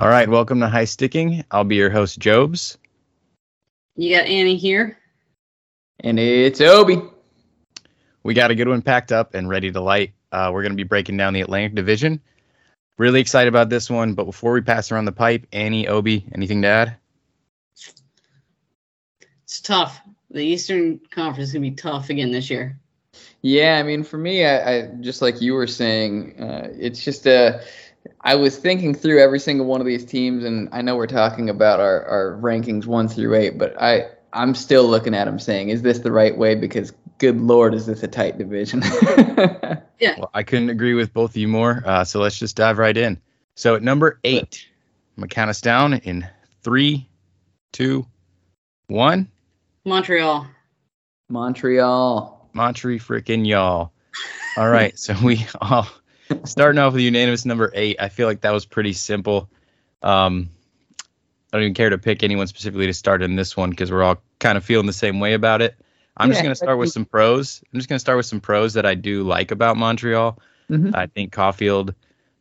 All right, welcome to High Sticking. I'll be your host, Jobs. You got Annie here. And it's Obi. We got a good one packed up and ready to light. Uh, we're going to be breaking down the Atlantic Division. Really excited about this one, but before we pass around the pipe, Annie, Obi, anything to add? It's tough. The Eastern Conference is going to be tough again this year. Yeah, I mean, for me, I, I just like you were saying, uh, it's just a. I was thinking through every single one of these teams, and I know we're talking about our, our rankings one through eight, but I I'm still looking at them saying, is this the right way? Because good lord, is this a tight division? yeah. Well, I couldn't agree with both of you more. Uh, so let's just dive right in. So at number eight, I'm gonna count us down in three, two, one. Montreal. Montreal. Montreal freaking y'all. All right, so we all starting off with unanimous number eight. I feel like that was pretty simple. Um, I don't even care to pick anyone specifically to start in this one because we're all kind of feeling the same way about it. I'm Yeah, just going to start with some pros. I'm just going to start with some pros that I do like about Montreal. Mhm. I think Caulfield,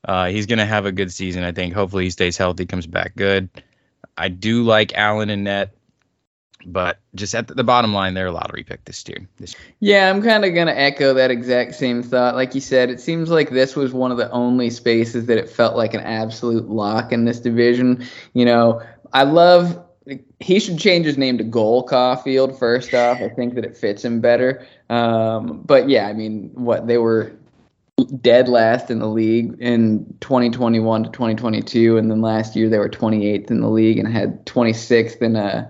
uh, he's going to have a good season. I think hopefully he stays healthy, comes back good. I do like Allen and Net, but just at the, bottom line, they're a lottery pick this year. This Yeah, I'm kind of going to echo that exact same thought. Like you said, it seems like this was one of the only spaces that it felt like an absolute lock in this division. You know, I love. He should change his name to Goal Caulfield first off. I think that it fits him better. Um, but yeah, I mean, what they were dead last in the league in 2021 to 2022, and then last year they were 28th in the league and had 26th in uh,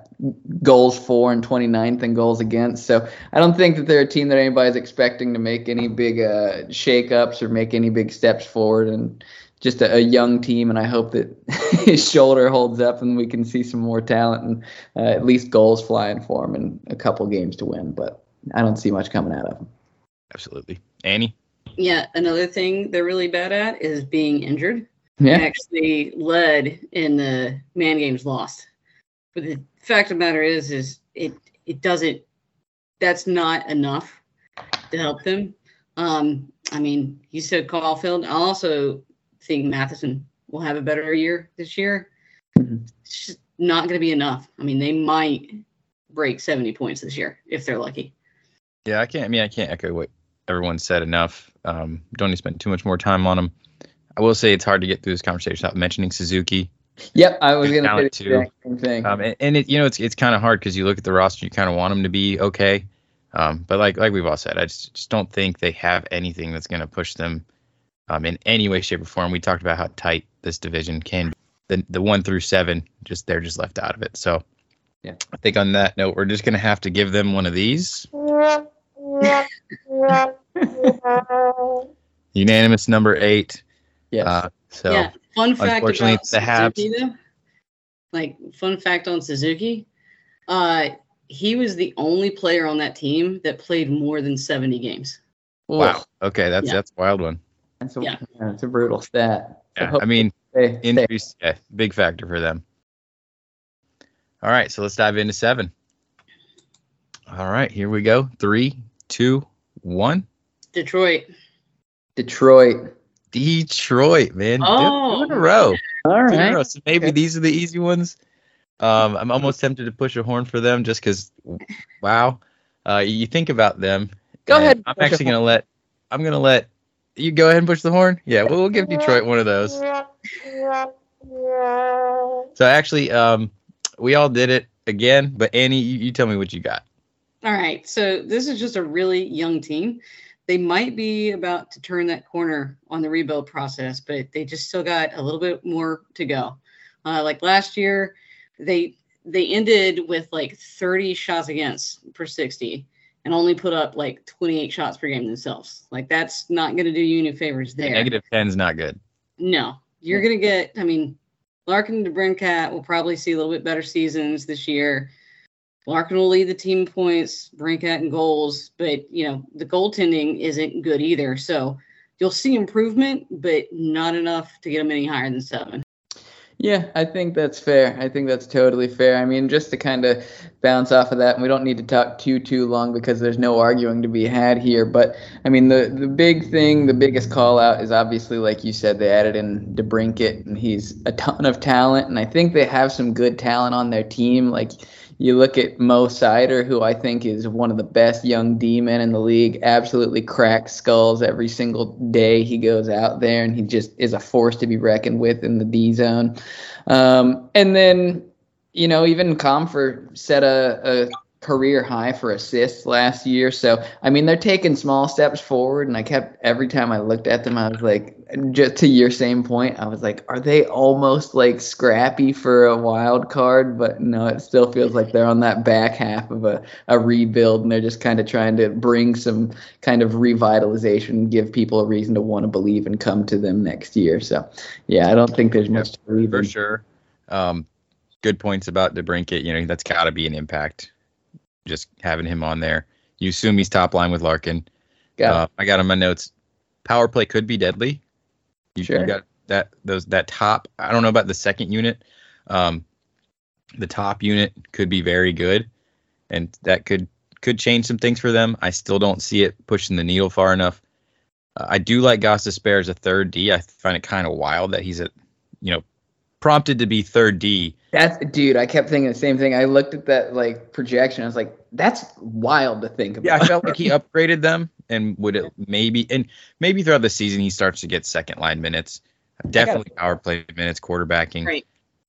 goals for and 29th in goals against. So I don't think that they're a team that anybody's expecting to make any big uh, shakeups or make any big steps forward. And just a, a young team, and I hope that his shoulder holds up and we can see some more talent and uh, at least goals flying for him and a couple games to win. But I don't see much coming out of him. absolutely. Annie? Yeah. Another thing they're really bad at is being injured. Yeah. Actually led in the man games lost. But the fact of the matter is, is it it doesn't. That's not enough to help them. Um, I mean, you said Caulfield. I also think Matheson will have a better year this year. Mhm. It's just not going to be enough. I mean, they might break 70 points this year if they're lucky. Yeah, I can't. I mean, I can't echo what everyone said enough. Um, don't need to spend too much more time on them. I will say it's hard to get through this conversation without mentioning Suzuki. Yep, I was going to say Talent the too. same thing. Um, and, and it, you know, it's it's kind of hard because you look at the roster, you kind of want them to be okay. Um, but like like we've all said, I just just don't think they have anything that's going to push them um, in any way, shape, or form. We talked about how tight this division can. be. The the one through seven, just they're just left out of it. So, Yeah. I think on that note, we're just going to have to give them one of these. Unanimous number eight. yes. Uh, so yeah. Fun fact unfortunately, about the Habs- Suzuki, though, like fun fact on Suzuki, uh, he was the only player on that team that played more than 70 games. wow. Okay, that's Yeah. that's a wild one. That's a, Yeah. that's a brutal stat. So Yeah, hope I mean, they stay. injuries, yeah, big factor for them. All right, so let's dive into seven. All right, here we go. Three, two, one. Detroit. Detroit. Detroit, man. Two- Oh. two in a row. All Two in a row. So maybe Okay. these are the easy ones. Um, I'm almost tempted to push a horn for them just because, wow. Uh, you think about them. Go ahead, I'm actually gonna let. I'm gonna let you go ahead and push the horn. Yeah, we'll, we'll give Detroit one of those. So actually, um, we all did it again. But Annie, you, you tell me what you got. All right. So this is just a really young team. They might be about to turn that corner on the rebuild process, but they just still got a little bit more to go. Uh, like last year, they they ended with like 30 shots against per 60 and only put up like 28 shots per game themselves. Like that's not going to do you any favors there. Negative ten is not good. No, you're gonna get. I mean, Larkin and DeBrincat will probably see a little bit better seasons this year. Larkin will lead the team points, Brincat and goals, but you know the goaltending isn't good either. So you'll see improvement, but not enough to get them any higher than seven. Yeah, I think that's fair. I think that's totally fair. I mean, just to kind of bounce off of that, and we don't need to talk too too long because there's no arguing to be had here. But I mean, the the big thing, the biggest call out is obviously, like you said, they added in DeBrincat, and he's a ton of talent, and I think they have some good talent on their team. Like you look at Mo Seider, who I think is one of the best young D men in the league, absolutely cracks skulls every single day he goes out there, and he just is a force to be reckoned with in the D zone. Um, and then, you know, even Compher set a, a career high for assists last year. So, I mean, they're taking small steps forward. And I kept, every time I looked at them, I was like, just to your same point, I was like, are they almost like scrappy for a wild card? But no, it still feels like they're on that back half of a, a rebuild and they're just kind of trying to bring some kind of revitalization, give people a reason to want to believe and come to them next year. So, yeah, I don't think there's much to believe For in. sure. Um, good points about DeBrincat. You know, that's got to be an impact. Just having him on there. You assume he's top line with Larkin. Got Uh, I got on my notes. Power play could be deadly. You, Sure. you got that those that top. I don't know about the second unit. Um, the top unit could be very good, and that could could change some things for them. I still don't see it pushing the needle far enough. Uh, I do like Gostisbehere as a third D. I find it kind of wild that he's a, you know, prompted to be third D. That's dude. I kept thinking the same thing. I looked at that like projection. I was like, that's wild to think about. Yeah, I felt like he upgraded them and would it maybe and maybe throughout the season he starts to get second line minutes. Definitely power play minutes, quarterbacking. Right.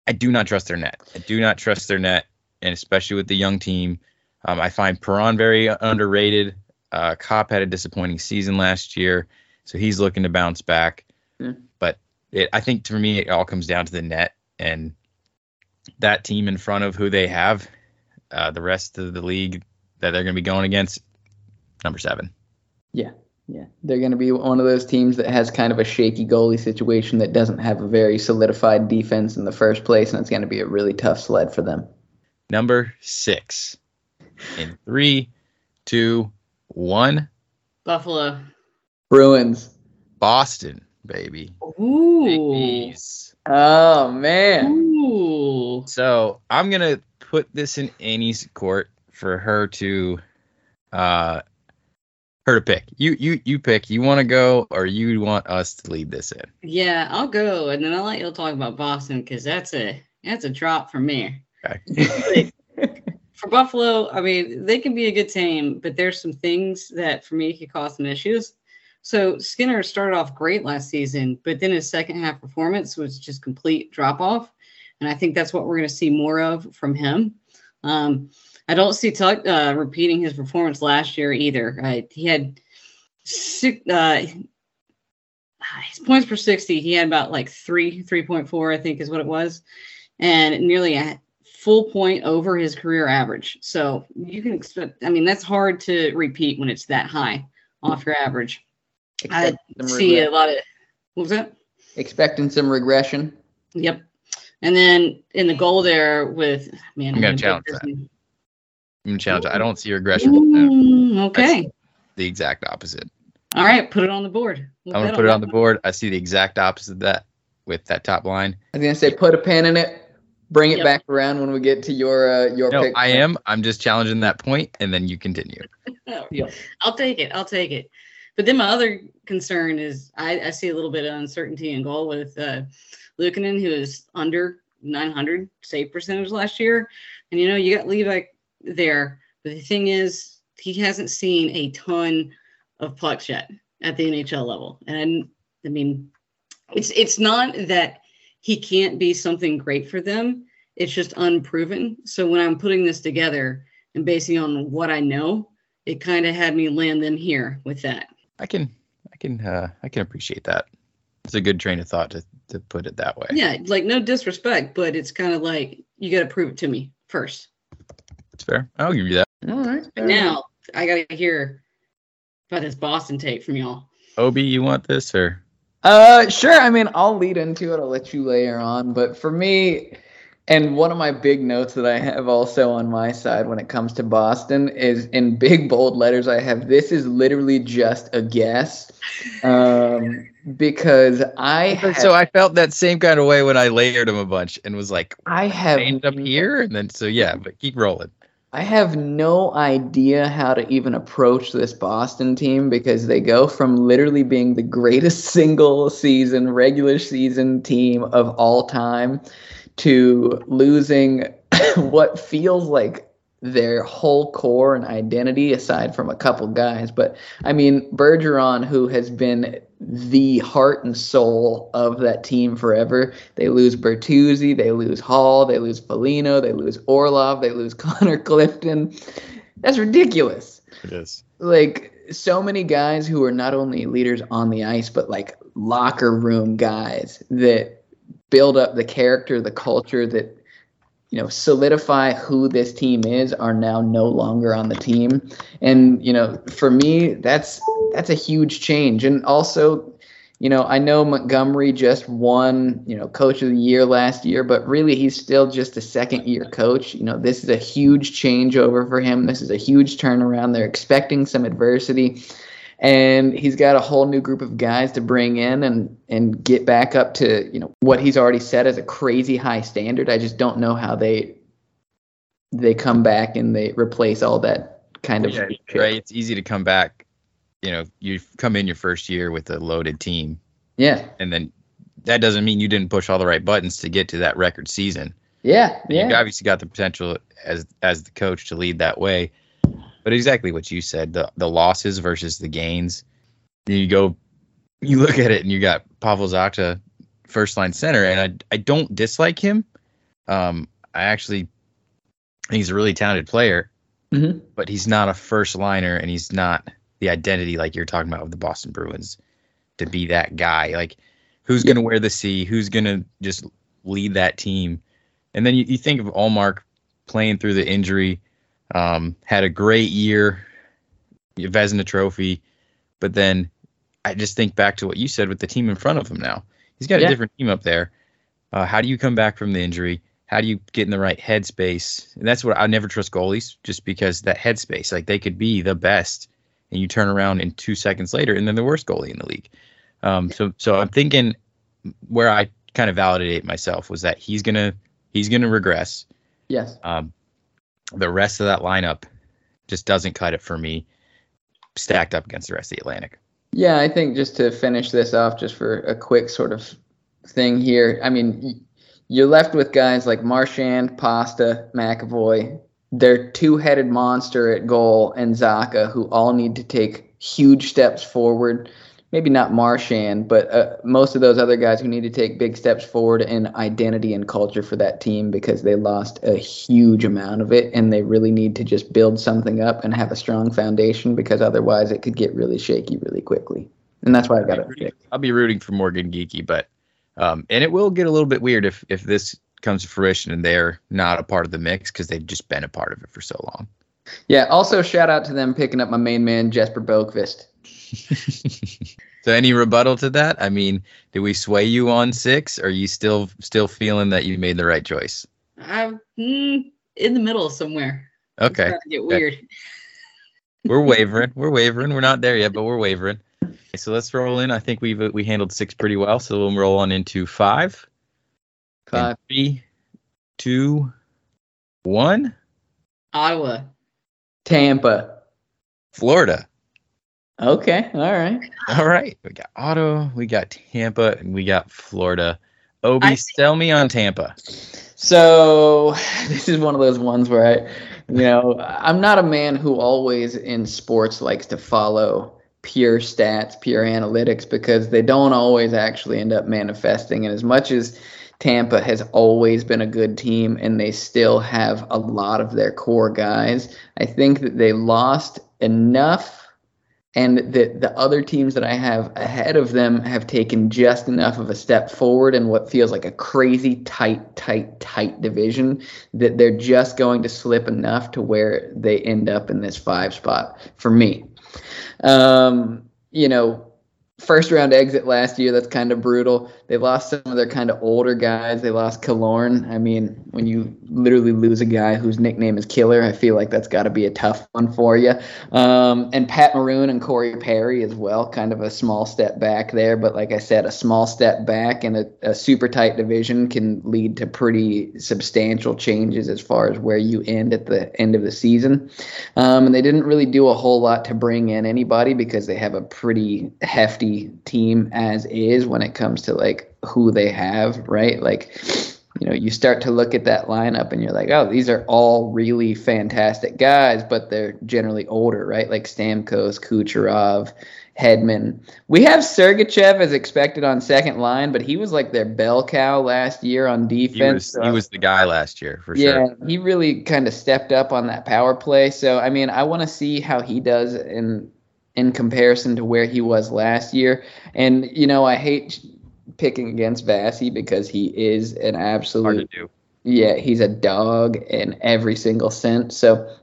I do not trust their net. I do not trust their net, and especially with the young team. Um, I find Perron very underrated. Uh, Copp had a disappointing season last year, so he's looking to bounce back. Yeah. But it, I think for me, it all comes down to the net and that team in front of who they have. Uh, the rest of the league that they're going to be going against, number seven. Yeah, yeah. They're going to be one of those teams that has kind of a shaky goalie situation that doesn't have a very solidified defense in the first place, and it's going to be a really tough sled for them. Number six. In three, two, one. Buffalo. Bruins. Boston, baby. Ooh. Biggies. Oh man. Ooh. So I'm gonna put this in Annie's court for her to, uh, her to pick. You you you pick. You want to go or you want us to lead this in? Yeah, I'll go, and then I'll let you talk about Boston because that's a that's a drop for me. Okay. For Buffalo, I mean, they can be a good team, but there's some things that for me could cause some issues. So Skinner started off great last season, but then his second half performance was just complete drop off, and I think that's what we're going to see more of from him. Um, I don't see Tuch uh, repeating his performance last year either. Uh, he had six, uh, his points per 60. He had about like three, 3.4, I think is what it was, and nearly a full point over his career average. So you can expect, I mean, that's hard to repeat when it's that high off your average. I see regre- a lot of, what was that? expecting some regression. Yep. And then in the goal there with, man, I'm gonna I'm challenge put this that. I'm gonna challenge. I don't see regression. with them. Mm, okay. The exact opposite. All right. Put it on the board. We'll I'm gonna bet put it on the one. board. I see the exact opposite of that with that top line. I was gonna say put a pin in it. Bring it Yep. back around when we get to your uh, your No, pick. I am. I'm just challenging that point, and then you continue. Oh, Yeah. I'll take it. I'll take it. But then my other concern is I, I see a little bit of uncertainty in goal with uh, Luukkonen, who is under 900 save percentage last year. And, you know, you got Levi there. But the thing is, he hasn't seen a ton of pucks yet at the NHL level. And I mean, it's it's not that he can't be something great for them. It's just unproven. So when I'm putting this together and basing on what I know, it kind of had me land them here with that. I can, I can, uh, I can appreciate that. It's a good train of thought to to put it that way. Yeah, like no disrespect, but it's kind of like you got to prove it to me first. It's fair. I'll give you that. All right. But now I got to hear about this Boston take from y'all. Obi, you want this or? Uh, sure. I mean, I'll lead into it. I'll let you layer on. But for me, And one of my big notes that I have also on my side when it comes to Boston is in big bold letters. I have this is literally just a guess, um, because I have, so I felt that same kind of way when I layered them a bunch and was like, I have I ended up here, and then so yeah, but keep rolling. I have no idea how to even approach this Boston team because they go from literally being the greatest single season, regular season team of all time to losing what feels like their whole core and identity aside from a couple guys. But I mean, Bergeron, who has been the heart and soul of that team forever, they lose Bertuzzi, they lose Hall, they lose Foligno, they lose Orlov, they lose Connor Clifton. That's ridiculous. It is. Like so many guys who are not only leaders on the ice, but like locker room guys that build up the character, the culture that you know solidify who this team is are now no longer on the team. And you know for me that's that's a huge change. And also you know i know montgomery just won you know coach of the year last year but really he's still just a second year coach. You know this is a huge changeover for him. This is a huge turnaround. They're expecting some adversity and he's got a whole new group of guys to bring in and and get back up to you know what he's already set as a crazy high standard. I just don't know how they they come back and they replace all that kind of yeah, right. It's easy to come back. You know, you come in your first year with a loaded team. Yeah. And then that doesn't mean you didn't push all the right buttons to get to that record season. Yeah. yeah. You obviously got the potential as as the coach to lead that way. But exactly what you said, the the losses versus the gains. You go, you look at it, and you got Pavel Zacha, first line center, and I I don't dislike him. Um, I actually think he's a really talented player, mm-hmm. but he's not a first liner, and he's not the identity like you're talking about with the Boston Bruins to be that guy. Like, who's yeah. going to wear the C? Who's going to just lead that team? And then you, you think of Ullmark playing through the injury um, had a great year, Vezina Trophy, but then I just think back to what you said with the team in front of him now. He's got a different team up there. Uh, how do you come back from the injury? How do you get in the right headspace? And that's what I never trust goalies, just because that headspace, like they could be the best, and you turn around in two seconds later, and then the worst goalie in the league. Um, so, so I'm thinking where I kind of validate myself was that he's gonna he's gonna regress. Yes. Um, the rest of that lineup just doesn't cut it for me stacked up against the rest of the Atlantic. Yeah, I think just to finish this off, just for a quick sort of thing here. I mean, you're left with guys like Marchand, Pasta, McAvoy. They're two-headed monster at goal, and Zacha, who all need to take huge steps forward maybe not Marchand, but uh, most of those other guys who need to take big steps forward in identity and culture for that team because they lost a huge amount of it and they really need to just build something up and have a strong foundation because otherwise it could get really shaky really quickly. And that's why I got it. I'll be rooting for Morgan Geekie, but um, and it will get a little bit weird if if this comes to fruition and they're not a part of the mix because they've just been a part of it for so long. Yeah. Also, shout out to them picking up my main man Jesper Boqvist. so any rebuttal to that? I mean, did we sway you on six? Or are you still still feeling that you made the right choice? I'm mm, in the middle somewhere. Okay. get weird. Okay. We're wavering. We're wavering. We're not there yet, but we're wavering. Okay, so let's roll in. I think we've we handled six pretty well. So we'll roll on into five. Five. three, two, one. Ottawa. Tampa. Florida. Okay. All right. All right. We got Ottawa, we got Tampa, and we got Florida. Obi, I, sell me on Tampa. So this is one of those ones where I, you know, I'm not a man who always in sports likes to follow pure stats, pure analytics, because they don't always actually end up manifesting. And as much as Tampa has always been a good team and they still have a lot of their core guys, I think that they lost enough and that the other teams that I have ahead of them have taken just enough of a step forward in what feels like a crazy tight, tight, tight division that they're just going to slip enough to where they end up in this five spot for me. Um, you know, first round exit last year, that's kind of brutal. They lost some of their kind of older guys. They lost Killorn. I mean, when you literally lose a guy whose nickname is Killer, I feel like that's got to be a tough one for you. Um, and Pat Maroon and Corey Perry as well, kind of a small step back there. But like I said, a small step back in a, a super tight division can lead to pretty substantial changes as far as where you end at the end of the season. Um, and they didn't really do a whole lot to bring in anybody because they have a pretty hefty team as is when it comes to like who they have, right? Like, you know, you start to look at that lineup and you're like, oh, these are all really fantastic guys, but they're generally older, right? Like Stamkos, Kucherov, Hedman. We have Sergachev as expected on second line, but he was like their bell cow last year on defense. He was, he was the guy last year for yeah, sure. Yeah, he really kind of stepped up on that power play. So I mean, I want to see how he does in in comparison to where he was last year. And you know, I hate picking against Vasi because he is an absolute. Yeah, he's a dog in every single sense. So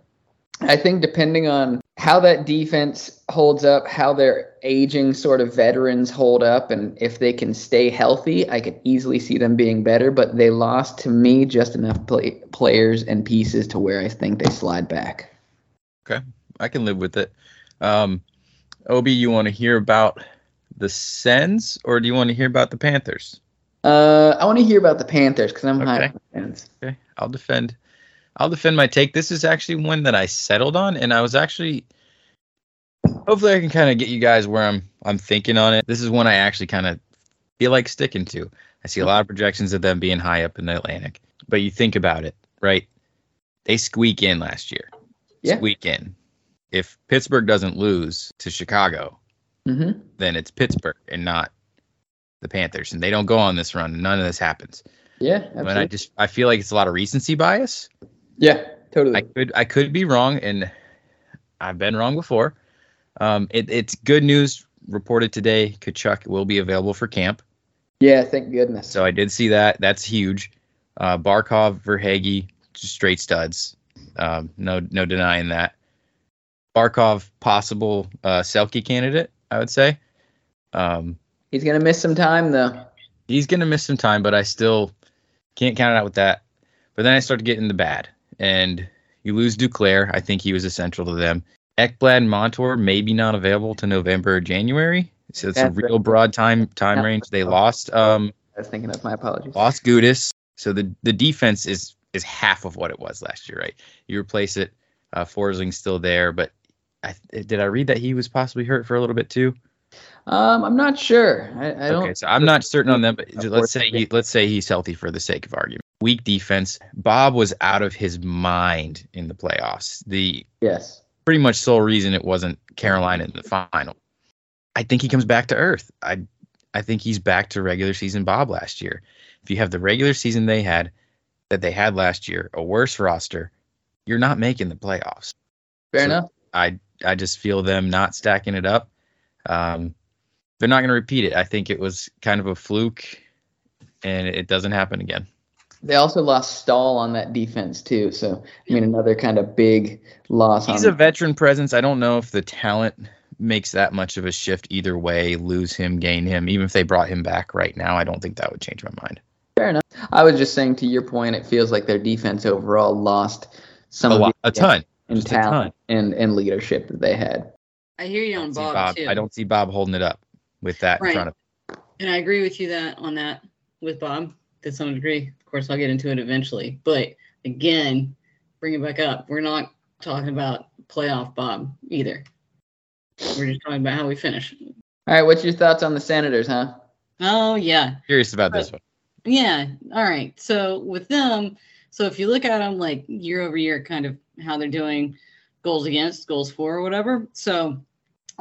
I think depending on how that defense holds up, how their aging sort of veterans hold up, and if they can stay healthy, I could easily see them being better. But they lost to me just enough play- players and pieces to where I think they slide back. Okay, I can live with it. Um, Obi, you want to hear about the Sens, or do you want to hear about the Panthers? Uh, I want to hear about the Panthers because I'm okay. high on the Sens. Okay, I'll defend. I'll defend my take. This is actually one that I settled on, and I was actually. Hopefully, I can kind of get you guys where I'm. I'm thinking on it. This is one I actually kind of feel like sticking to. I see a lot of projections of them being high up in the Atlantic, but you think about it, right? They squeak in last year. Yeah. Squeak in. If Pittsburgh doesn't lose to Chicago, mm-hmm. then it's Pittsburgh and not the Panthers. And they don't go on this run. None of this happens. Yeah, absolutely. But I just I feel like it's a lot of recency bias. Yeah, totally. I could I could be wrong, and I've been wrong before. Um, it, it's good news reported today. Tkachuk will be available for camp. Yeah, thank goodness. So I did see that. That's huge. Uh, Barkov, Verhaeghe, just straight studs. Um, no, no denying that. Barkov, possible uh, Selke candidate. I would say. Um, he's gonna miss some time though. He's gonna miss some time, but I still can't count it out with that. But then I start getting the bad, and you lose Duclair. I think he was essential to them. Ekblad and Montour maybe not available to November or January. So it's That's a real broad time time range. They lost. Um, I was thinking of my apologies. Lost Gudas. So the the defense is is half of what it was last year, right? You replace it. Uh, Forsling's still there, but I, did I read that he was possibly hurt for a little bit too? Um, I'm not sure. I, I don't. Okay, so I'm not certain on that, but let's say he, let's say he's healthy for the sake of argument. Weak defense. Bob was out of his mind in the playoffs. The yes, pretty much sole reason it wasn't Carolina in the final. I think he comes back to earth. I I think he's back to regular season Bob last year. If you have the regular season they had that they had last year, a worse roster, you're not making the playoffs. Fair so enough. I I just feel them not stacking it up. Um, they're not going to repeat it. I think it was kind of a fluke, and it doesn't happen again. They also lost Staal on that defense too. So I mean, another kind of big loss. He's a veteran presence. I don't know if the talent makes that much of a shift either way. Lose him, gain him. Even if they brought him back right now, I don't think that would change my mind. Fair enough. I was just saying to your point, it feels like their defense overall lost some a, lot, a ton and Just talent and, and leadership that they had. I hear you on Bob, Bob, too. I don't see Bob holding it up with that right. in front of him. And I agree with you that on that with Bob to some degree. Of course, I'll get into it eventually. But again, bring it back up. We're not talking about playoff Bob either. We're just talking about how we finish. All right, what's your thoughts on the Senators, huh? Oh yeah. Curious about this one. Yeah. All right. So with them, so if you look at them like year over year, kind of how they're doing goals against, goals for, or whatever. So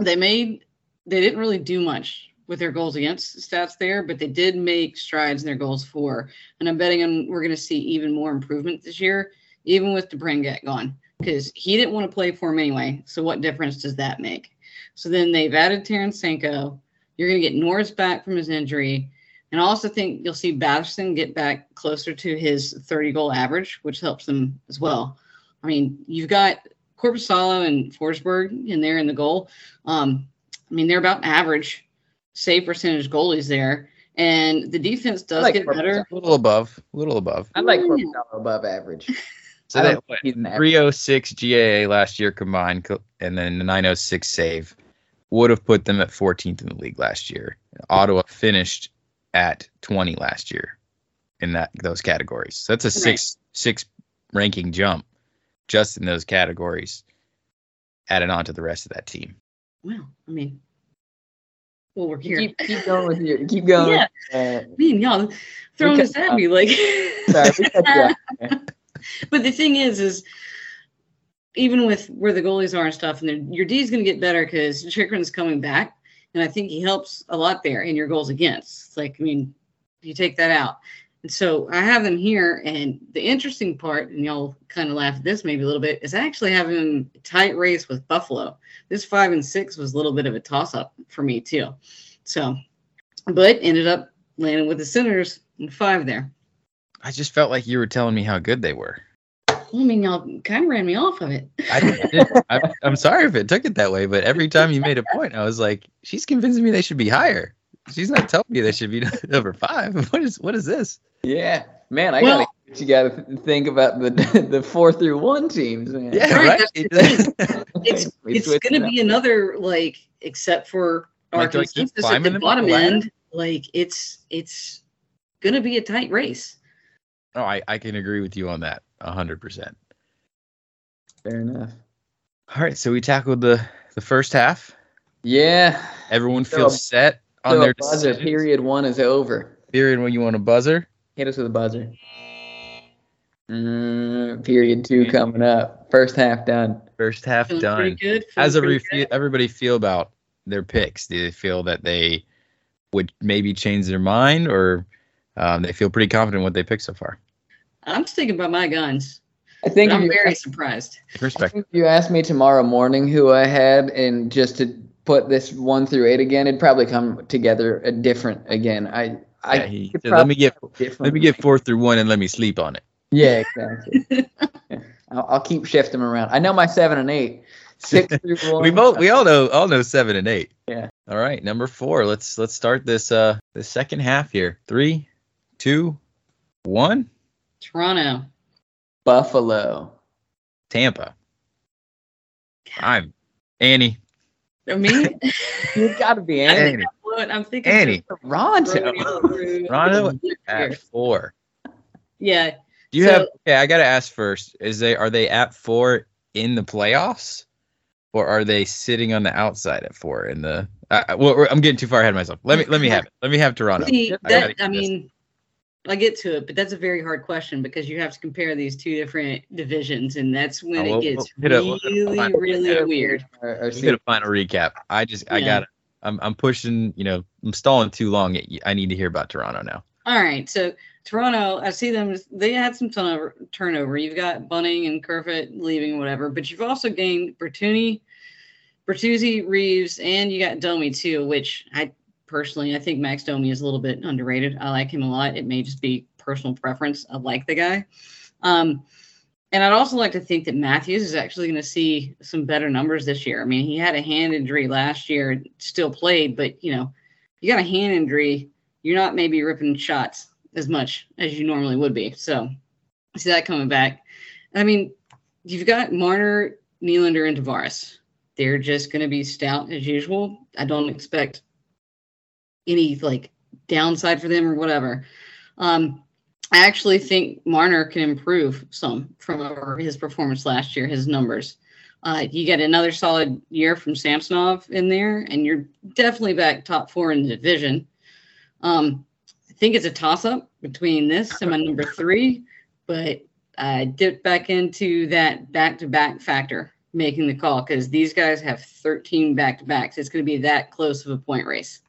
they made they didn't really do much with their goals against stats there, but they did make strides in their goals for. And I'm betting on we're going to see even more improvement this year, even with DeBrincat gone, because he didn't want to play for him anyway. So what difference does that make? So then they've added Tarasenko. You're going to get Norris back from his injury. And I also think you'll see Batherson get back closer to his 30 goal average, which helps them as well. I mean, you've got Korpisalo and Forsberg in there in the goal. Um, I mean, they're about average save percentage goalies there. and the defense does like get Corpus better. A little above, a little above. I like Yeah. Korpisalo above average. So I they don't think he's an average. 306 GAA last year combined, and then the 906 save would have put them at 14th in the league last year. Ottawa finished at 20 last year in that those categories. So that's a six six ranking jump just in those categories, added on to the rest of that team. Well, I mean, well, we'll work here. keep, keep going with your keep going. Yeah. Uh, I mean, y'all throwing cut this at me like. sorry, we cut you off. but the thing is, is even with where the goalies are and stuff, and your D is going to get better because Chychrun's coming back, and I think he helps a lot there in your goals against. It's like, I mean, you take that out. And so I have them here, and the interesting part, and y'all kind of laugh at this maybe a little bit, is I actually have him tight race with Buffalo. This five and six was a little bit of a toss up for me too. So, but ended up landing with the Senators in five there. I just felt like you were telling me how good they were. Well, I mean, y'all kind of ran me off of it. I, I, I'm sorry if it took it that way, but every time you made a point, I was like, she's convincing me they should be higher. She's not telling me they should be number five. What is what is this? Yeah, man, I Well- gotta you gotta think about the the four through one teams, man. Yeah, Right, right. It's it's gonna be another like, except for our Like, do keep consensus at climbing the bottom the ladder? end. Like it's it's gonna be a tight race. oh, I, I can agree with you on that, hundred percent. Fair enough. All right, so we tackled the the first half. Yeah. Everyone feels a- set on So their buzzer decisions. period one is over. Period when you want a buzzer. Hit us with a buzzer. Mm, period two coming up. First half done. First half Feeling done. pretty good. How's feeling every, good. everybody feel about their picks? Do they feel that they would maybe change their mind, or um, they feel pretty confident in what they picked so far? I'm sticking by my guns. I think I'm you, very surprised. Respect. if you asked me tomorrow morning who I had, and just to put this one through eight again, it'd probably come together a different again. I I Yeah, he could let me get let me get four through one and let me sleep on it. Yeah, exactly. Yeah. I'll, I'll keep shifting them around. I know my seven and eight. Six through one. We both we all know all know seven and eight. Yeah. All right, number four. Let's let's start this uh the second half here. Three, two, one. Toronto. Buffalo. Tampa. I'm Annie. I mean, You got to be I Annie. what I'm thinking. Annie. Toronto. Toronto At four. Yeah. Do you So- have? Okay, I gotta ask first. Is they are they at four in the playoffs, or are they sitting on the outside at four in the? Uh, well, I'm getting too far ahead of myself. Let me let me have it. Let me have Toronto. See, I that, I mean, I get to it, but that's a very hard question because you have to compare these two different divisions, and that's when Oh, it we'll- gets we'll hit a- we'll a really, final really recap. weird. Or, or We get a final recap. I just I got to I'm I'm pushing. You know, I'm stalling too long. I need to hear about Toronto now. All right, so Toronto, I see them. They had some turnover. Turnover. You've got Bunting and Kerfoot leaving, whatever, but you've also gained Bertuni, Bertuzzi, Reaves, and you got Domi too. Which I personally, I think Max Domi is a little bit underrated. I like him a lot. It may just be personal preference. I like the guy. Um, and I'd also like to think that Matthews is actually going to see some better numbers this year. I mean, he had a hand injury last year, still played, but you know, you got a hand injury, you're not maybe ripping shots as much as you normally would be. So I see that coming back. I mean, you've got Marner, Nylander, and Tavares. They're just going to be stout as usual. I don't expect any like downside for them or whatever. Um, I actually think Marner can improve some from his performance last year, his numbers. Uh, you get another solid year from Samsonov in there, and you're definitely back top four in the division. Um, I think it's a toss up between this and my number three, but I dipped back into that back to back factor making the call because these guys have 13 back to backs. It's going to be that close of a point race.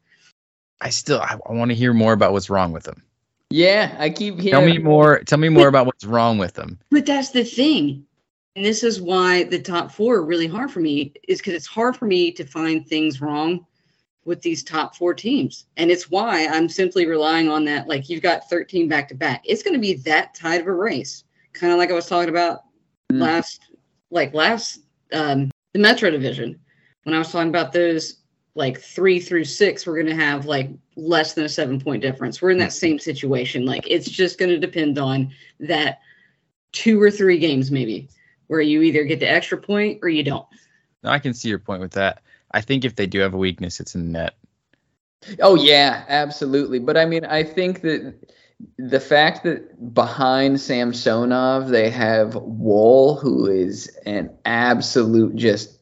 I still I, I want to hear more about what's wrong with them. Yeah, I keep hearing. Tell me more. Tell me more about what's wrong with them. But that's the thing. And this is why the top four are really hard for me, is because it's hard for me to find things wrong with these top four teams. And it's why I'm simply relying on that. Like you've got 13 back to back. It's going to be that tight of a race. Kind of like I was talking about Mm. last, like last, um, the Metro division, when I was talking about those like three through six, we're going to have like less than a seven point difference. We're in that hmm. same situation. Like it's just going to depend on that two or three games, maybe, where you either get the extra point or you don't. No, I can see your point with that. I think if they do have a weakness, it's in the net. Oh yeah, absolutely. But I mean, I think that the fact that behind Samsonov they have Woll, who is an absolute just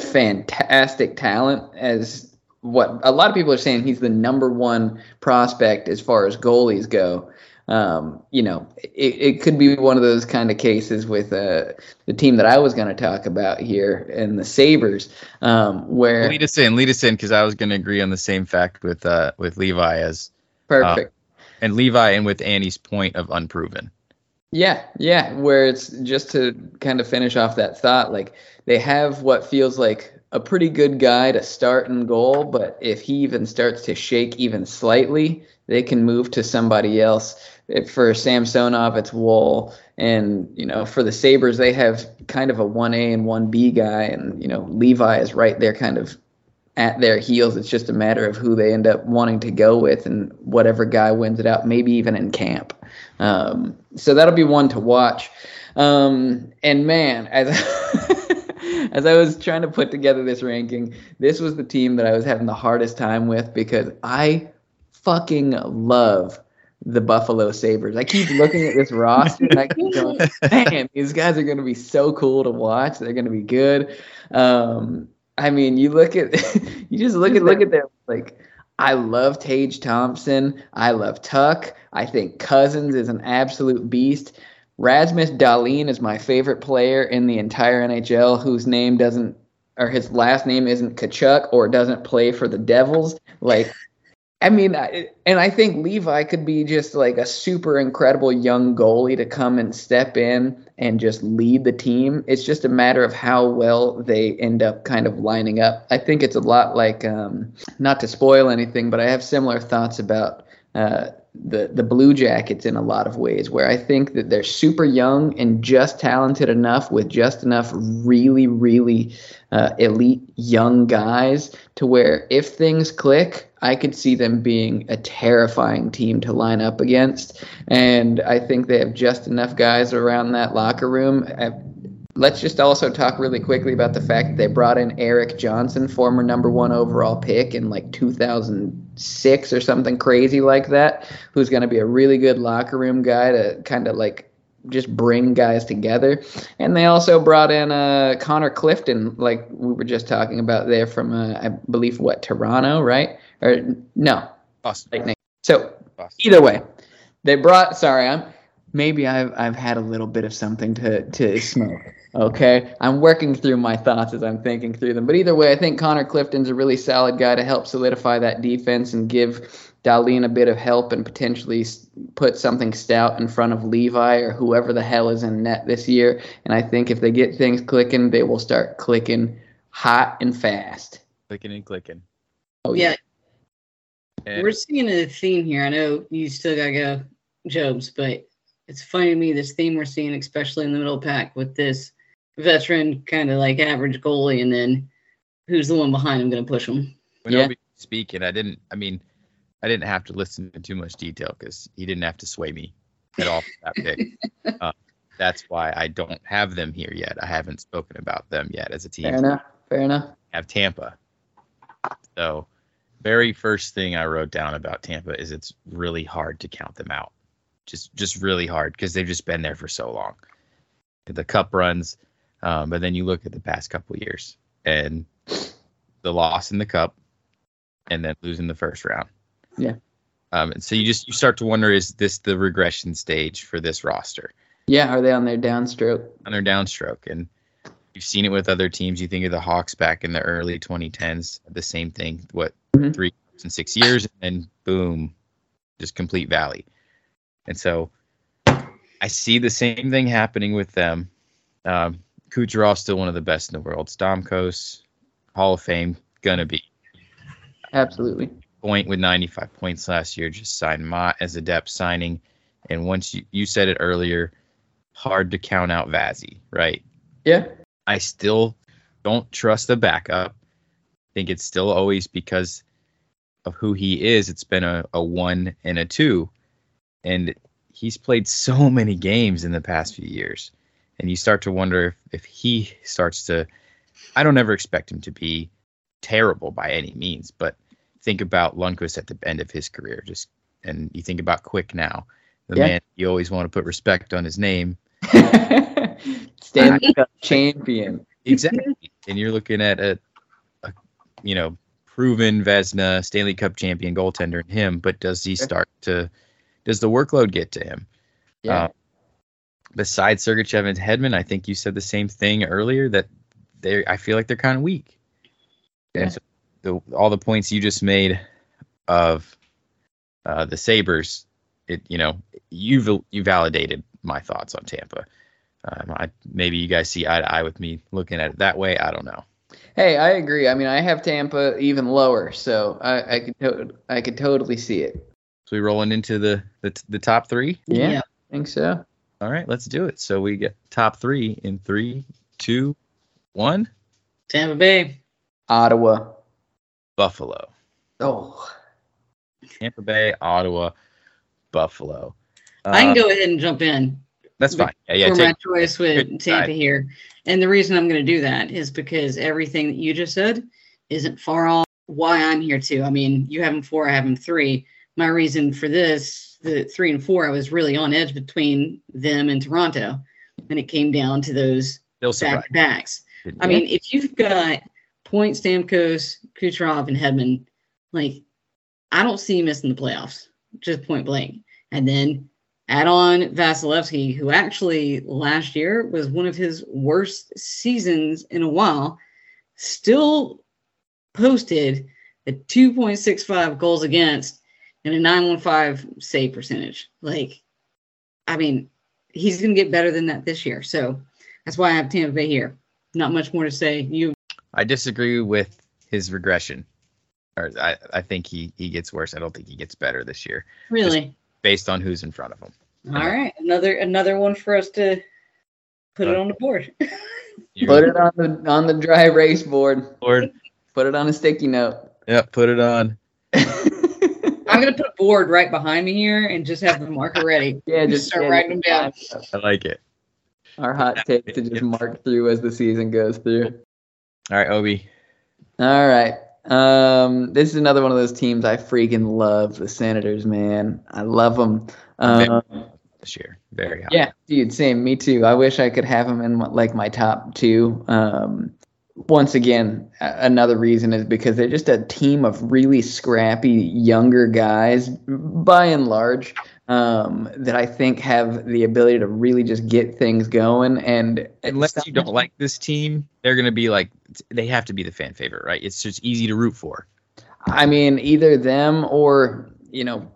fantastic talent, as what a lot of people are saying he's the number one prospect as far as goalies go. Um, you know, it, it could be one of those kind of cases with uh, the team that I was going to talk about here and the Sabres, um, where lead us in, lead us in, because I was going to agree on the same fact with uh, with Levi as perfect. Uh, and Levi and with Annie's point of unproven. Yeah, yeah, where it's just to kind of finish off that thought, like they have what feels like a pretty good guy to start and goal, but if he even starts to shake even slightly, they can move to somebody else. For Samsonov, it's Woll, and you know for the Sabres, they have kind of a one A and one B guy, and you know Levi is right there, kind of at their heels. It's just a matter of who they end up wanting to go with, and whatever guy wins it out, maybe even in camp. Um, so that'll be one to watch. Um, and man, as as I was trying to put together this ranking, this was the team that I was having the hardest time with because I fucking love the Buffalo Sabres. I keep looking at this roster and I keep going, man, these guys are going to be so cool to watch. They're going to be good. Um, I mean, you look at, you just look at, look at them like, I love Tage Thompson. I love Tuch. I think Cozens is an absolute beast. Rasmus Dahlin is my favorite player in the entire NHL whose name doesn't, or his last name isn't Tkachuk or doesn't play for the Devils. Like, I mean, and I think Levi could be just like a super incredible young goalie to come and step in and just lead the team. It's just a matter of how well they end up kind of lining up. I think it's a lot like, um, not to spoil anything, but I have similar thoughts about uh, the the Blue Jackets in a lot of ways, where I think that they're super young and just talented enough with just enough really really uh, elite young guys to where if things click, I could see them being a terrifying team to line up against. And I think they have just enough guys around that locker room. Uh, let's just also talk really quickly about the fact that they brought in Erik Johnson, former number one overall pick in like 2006 or something crazy like that, who's going to be a really good locker room guy to kind of like just bring guys together. And they also brought in uh, Connor Clifton, like we were just talking about there from, uh, I believe, what, Toronto, right? Or no. Boston. So Boston. either way, they brought, sorry, I'm, maybe I've, I've had a little bit of something to, to smoke. Okay, I'm working through my thoughts as I'm thinking through them. But either way, I think Connor Clifton's a really solid guy to help solidify that defense and give Dahlin a bit of help and potentially put something stout in front of Levi or whoever the hell is in net this year. And I think if they get things clicking, they will start clicking hot and fast. Clicking and clicking. Oh yeah. yeah. We're seeing a theme here. I know you still gotta go, Jobs, but it's funny to me this theme we're seeing, especially in the middle pack, with this veteran kind of like average goalie, and then who's the one behind him going to push him? When yeah. speaking, I didn't. I mean, I didn't have to listen in too much detail because he didn't have to sway me at all that pick. uh, that's why I don't have them here yet. I haven't spoken about them yet as a team. Fair enough. Fair enough. I have Tampa. So, very first thing I wrote down about Tampa is it's really hard to count them out. Just just really hard because they've just been there for so long. The cup runs, um, but then you look at the past couple years and the loss in the cup, and then losing the first round. Yeah. Um, and so you just you start to wonder is this the regression stage for this roster? Yeah, are they on their downstroke? On their downstroke, and you've seen it with other teams. You think of the Hawks back in the early 2010s, the same thing. What mm-hmm. three and six years, and then boom, just complete valley. And so I see the same thing happening with them. Um, Kucherov still one of the best in the world. Stamkos, Hall of Fame, gonna be. Absolutely. Point with 95 points last year, just signed Motte as a depth signing. And once you, you said it earlier, hard to count out Vazzy, right? Yeah. I still don't trust the backup. I think it's still always because of who he is. It's been a, a one and a two. And he's played so many games in the past few years. And you start to wonder if, if he starts to I don't ever expect him to be terrible by any means, but think about Lundqvist at the end of his career. Just and you think about Quick now, the Yeah. man you always want to put respect on his name. Stanley Cup champion. Exactly. and you're looking at a, a you know proven Vezina Stanley Cup champion goaltender in him, but does he start to does the workload get to him? Yeah. Uh, besides Sergachev and Hedman, I think you said the same thing earlier that they I feel like they're kind of weak. Yeah. And so the, all the points you just made of uh, the Sabres, it you know you've you validated my thoughts on Tampa. Um, I, maybe you guys see eye to eye with me looking at it that way. I don't know. Hey, I agree. I mean, I have Tampa even lower, so I, I could to- I could totally see it. So we rolling into the the, the top three. Yeah. Yeah. I think so. All right, let's do it. So we get top three in three, two, one. Tampa Bay. Ottawa. Buffalo, Oh, Tampa Bay, Ottawa, Buffalo. I can Uh, go ahead and jump in That's fine. Yeah, yeah. for Take, my choice with Tampa side. here. And the reason I'm going to do that is because everything that you just said isn't far off why I'm here too. I mean, you have them four, I have them three. My reason for this, the three and four, I was really on edge between them and Toronto. And it came down to those still back to backs. I mean, if you've got Point, Stamkos, Kucherov, and Hedman, like I don't see you missing the playoffs, just point blank. And then add on Vasilevskiy, who actually last year was one of his worst seasons in a while, still posted a 2.65 goals against and a 915 save percentage. Like, I mean, he's going to get better than that this year. So that's why I have Tampa Bay here. Not much more to say. You I disagree with his regression. Or I, I think he he gets worse. I don't think he gets better this year, really based on who's in front of him. all right? Another another one for us to put it on the board. Put it on the on the dry erase board. Board. Put it on a sticky note. Yeah, put it on. I'm gonna put a board right behind me here and just have the marker ready. yeah, Just just start yeah, writing them down. I like it. Our hot take to just mark through as the season goes through. All right, Obi. All right. Um, this is another one of those teams I freaking love. The Senators, man, I love them. Um, This year, very high. yeah, dude, same. Me too. I wish I could have them in like my top two. Um, once again, another reason is because they're just a team of really scrappy younger guys, by and large, um, that I think have the ability to really just get things going. And Unless you don't like this team, they're gonna be like they have to be the fan favorite, right? It's just easy to root for. I mean, either them or, you know,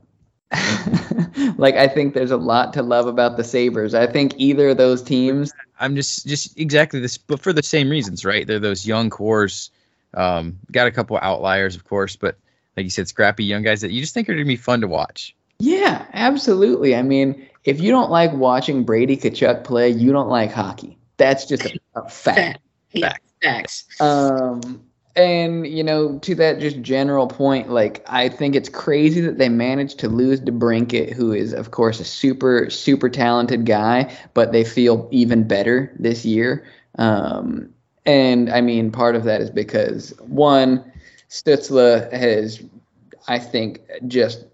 like I think there's a lot to love about the Sabres. I think either of those teams, I'm just just exactly this, but for the same reasons, right? They're those young cores. Um, got a couple outliers, of course, but like you said, scrappy young guys that you just think are gonna be fun to watch. yeah, absolutely. I mean, if you don't like watching Brady Tkachuk play, you don't like hockey. That's just a, a fact. Fact. Fact. facts. Um, and you know, to that just general point, like I think it's crazy that they managed to lose DeBrincat, who is of course a super super talented guy, but they feel even better this year. Um, and I mean, part of that is because one, Stutzle has, I think, just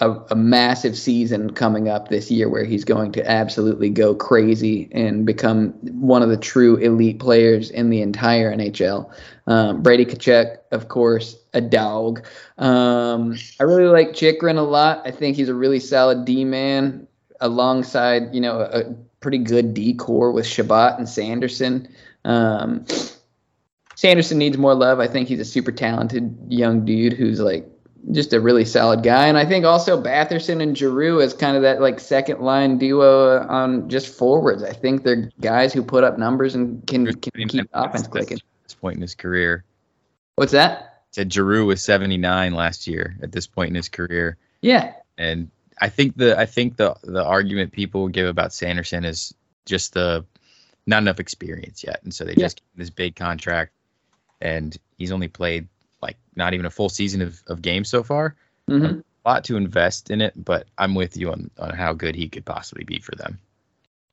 a, a massive season coming up this year where he's going to absolutely go crazy and become one of the true elite players in the entire NHL. Um, Brady Tkachuk, of course, a dog. Um, I really like Chychrun a lot. I think he's a really solid D man alongside, you know, a, a pretty good D core with Chabot and Sanderson. Um, Sanderson needs more love. I think he's a super talented young dude who's like just a really solid guy. And I think also Batherson and Giroux as kind of that like second line duo on just forwards. I think they're guys who put up numbers and can, can keep offense clicking. At this point in his career, What's that? said Giroux was 79 last year at this point in his career, Yeah. and I think the I think the the argument people give about Sanderson is just the not enough experience yet, and so they Yeah. just this big contract, and he's only played not even a full season of, of games so far. hmm A lot to invest in it, but I'm with you on, on how good he could possibly be for them.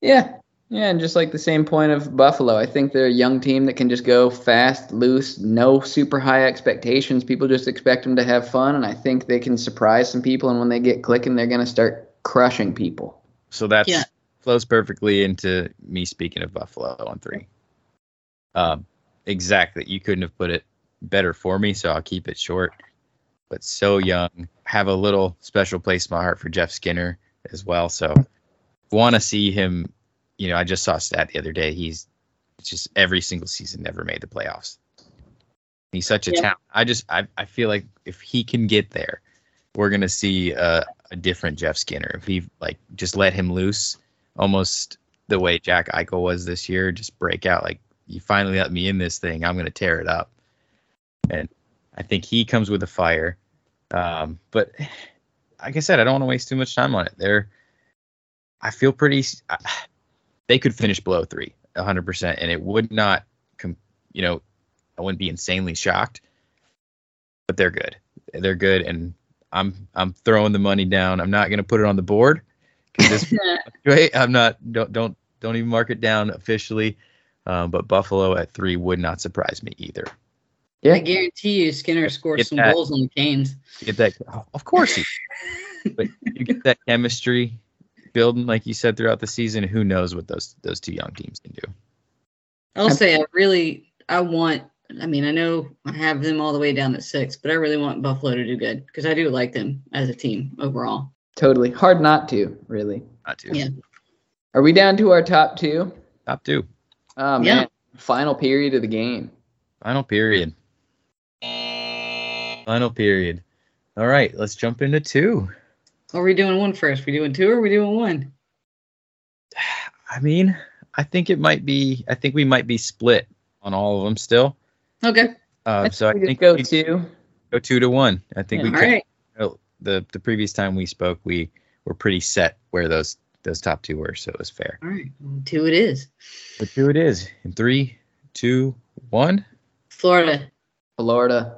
Yeah. Yeah, and just like the same point of Buffalo, I think they're a young team that can just go fast, loose, no super high expectations. People just expect them to have fun, and I think they can surprise some people. And when they get clicking, they're going to start crushing people. So that Yeah. flows perfectly into me speaking of Buffalo on three. Um, exactly. You couldn't have put it better for me, so I'll keep it short. But so young, have a little special place in my heart for Jeff Skinner as well. So want to see him. You know, I just saw a stat the other day. He's just every single season never made the playoffs. He's such a Yeah. talent. I just I, I feel like if he can get there, we're gonna see a, a different Jeff Skinner. If he like just let him loose, almost the way Jack Eichel was this year, just break out. Like you finally let me in this thing, I'm gonna tear it up. And I think he comes with a fire. Um, but like I said, I don't want to waste too much time on it. They're, I feel pretty. I- They could finish below three, 100, percent and it would not, com, you know, I wouldn't be insanely shocked. But they're good. They're good, and I'm I'm throwing the money down. I'm not gonna put it on the board. this I'm not. Don't don't don't even mark it down officially. Um, but Buffalo at three would not surprise me either. Yeah. I guarantee you Skinner scores Get some that. goals on the Canes. Get that? Of course he. but you get that chemistry building, like you said, throughout the season. Who knows what those those two young teams can do? I'll say I really I want I mean I know I have them all the way down at six, but I really want Buffalo to do good because I do like them as a team overall. Totally. Hard not to, really. Not to. Yeah. Are we down to our top two? Top two. Oh, man. Yeah. Final period of the game. Final period. Final period. All right, let's jump into two. Are we doing one first? We doing two or we doing one? I mean, I think it might be. I think we might be split on all of them still. Okay. Uh, so I think go two. go two to one. I think All we could. right. the the previous time we spoke, we were pretty set where those those top two were, so it was fair. All right. Two it is. But two it is in three, two, one. Florida. Florida.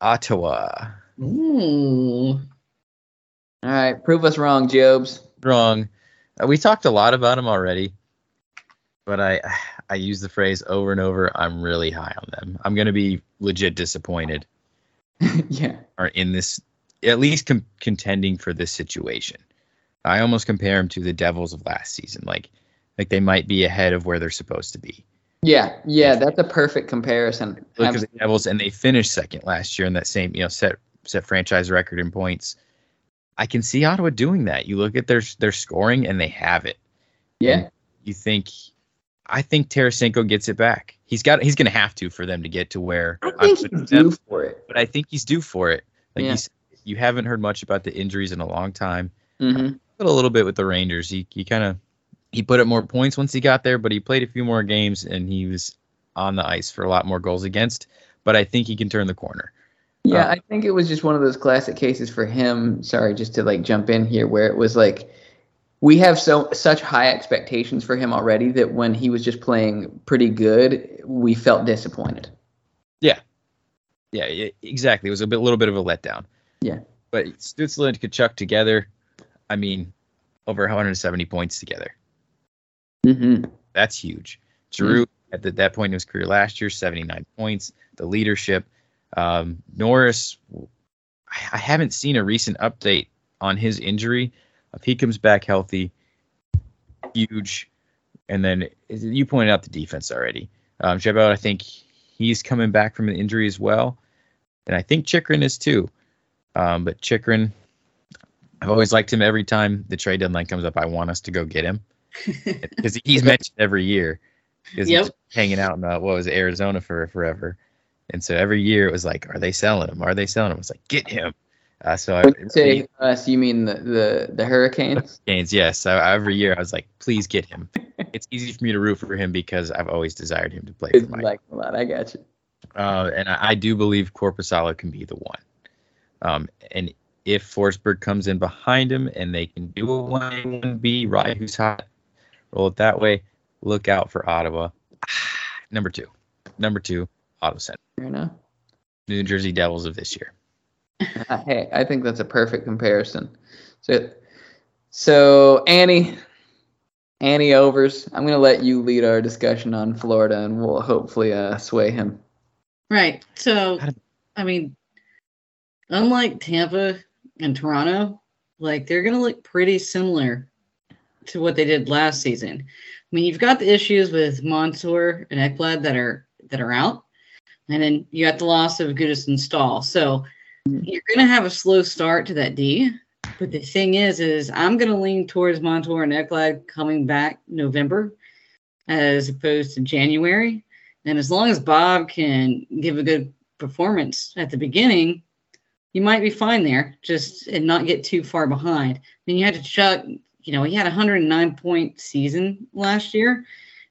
Ottawa. Ooh. All right. Prove us wrong, Jobs. Wrong. Uh, we talked a lot about them already, but I I use the phrase over and over. I'm really high on them. I'm gonna be legit disappointed yeah. are in this at least com- contending for this situation. I almost compare them to the Devils of last season. Like like they might be ahead of where they're supposed to be. Yeah. Yeah. That's a perfect comparison. Look at the Devils, and they finished second last year in that same, you know, set set franchise record in points. I can see Ottawa doing that. You look at their their scoring, and they have it. Yeah. You think, I think Tarasenko gets it back. He's got, he's going to have to for them to get to where. I I'm think he's due for it. but I think he's due for it. Like Yeah. you, you haven't heard much about the injuries in a long time. hmm But a little bit with the Rangers. He he kind of he put up more points once he got there, but he played a few more games and he was on the ice for a lot more goals against. But I think he can turn the corner. Yeah, Uh, I think it was just one of those classic cases for him. Sorry, just to like jump in here, where it was like we have so such high expectations for him already that when he was just playing pretty good, we felt disappointed. Yeah, e- exactly. It was a bit, little bit of a letdown. Yeah. But Stutzle and Tkachuk together, I mean, over 170 points together. Hmm That's huge. Drew at the, that point in his career last year, 79 points. The leadership. Um, Norris, I, I haven't seen a recent update on his injury. If he comes back healthy, huge. And then you pointed out the defense already. Um, I think he's coming back from an injury as well. And I think Chychrun is too. Um, but Chychrun, I've always liked him every time the trade deadline comes up. I want us to go get him because he's mentioned every year because Yep. he's hanging out in uh, what was it, Arizona for forever. And so every year it was like, are they selling him? Are they selling him? It's like, get him. Uh, so I, say us, you mean the the, the Hurricanes? Gaines, yes. So every year I was like, please get him. it's easy for me to root for him because I've always desired him to play for like a lot. I got you. uh, and I, I do believe Korpisalo can be the one. Um, and if Forsberg comes in behind him and they can do a one A one B, right? Who's hot? Roll it that way. Look out for Ottawa. Number two. Number two. Auto Center. Fair enough. New Jersey Devils of this year. Hey, I think that's a perfect comparison. So, so Annie, Annie overs. I'm gonna let you lead our discussion on Florida, and we'll hopefully uh, sway him. Right. So, I mean, unlike Tampa and Toronto, like they're going to look pretty similar to what they did last season. I mean, you've got the issues with Montour and Ekblad that are that are out, and then you got the loss of Gudas and. So you're going to have a slow start to that D. But the thing is, is I'm going to lean towards Montour and Ekblad coming back November as opposed to January. And as long as Bob can give a good performance at the beginning, you might be fine there, just and not get too far behind. Then you had to Chuck, you know, he had a 109 point season last year,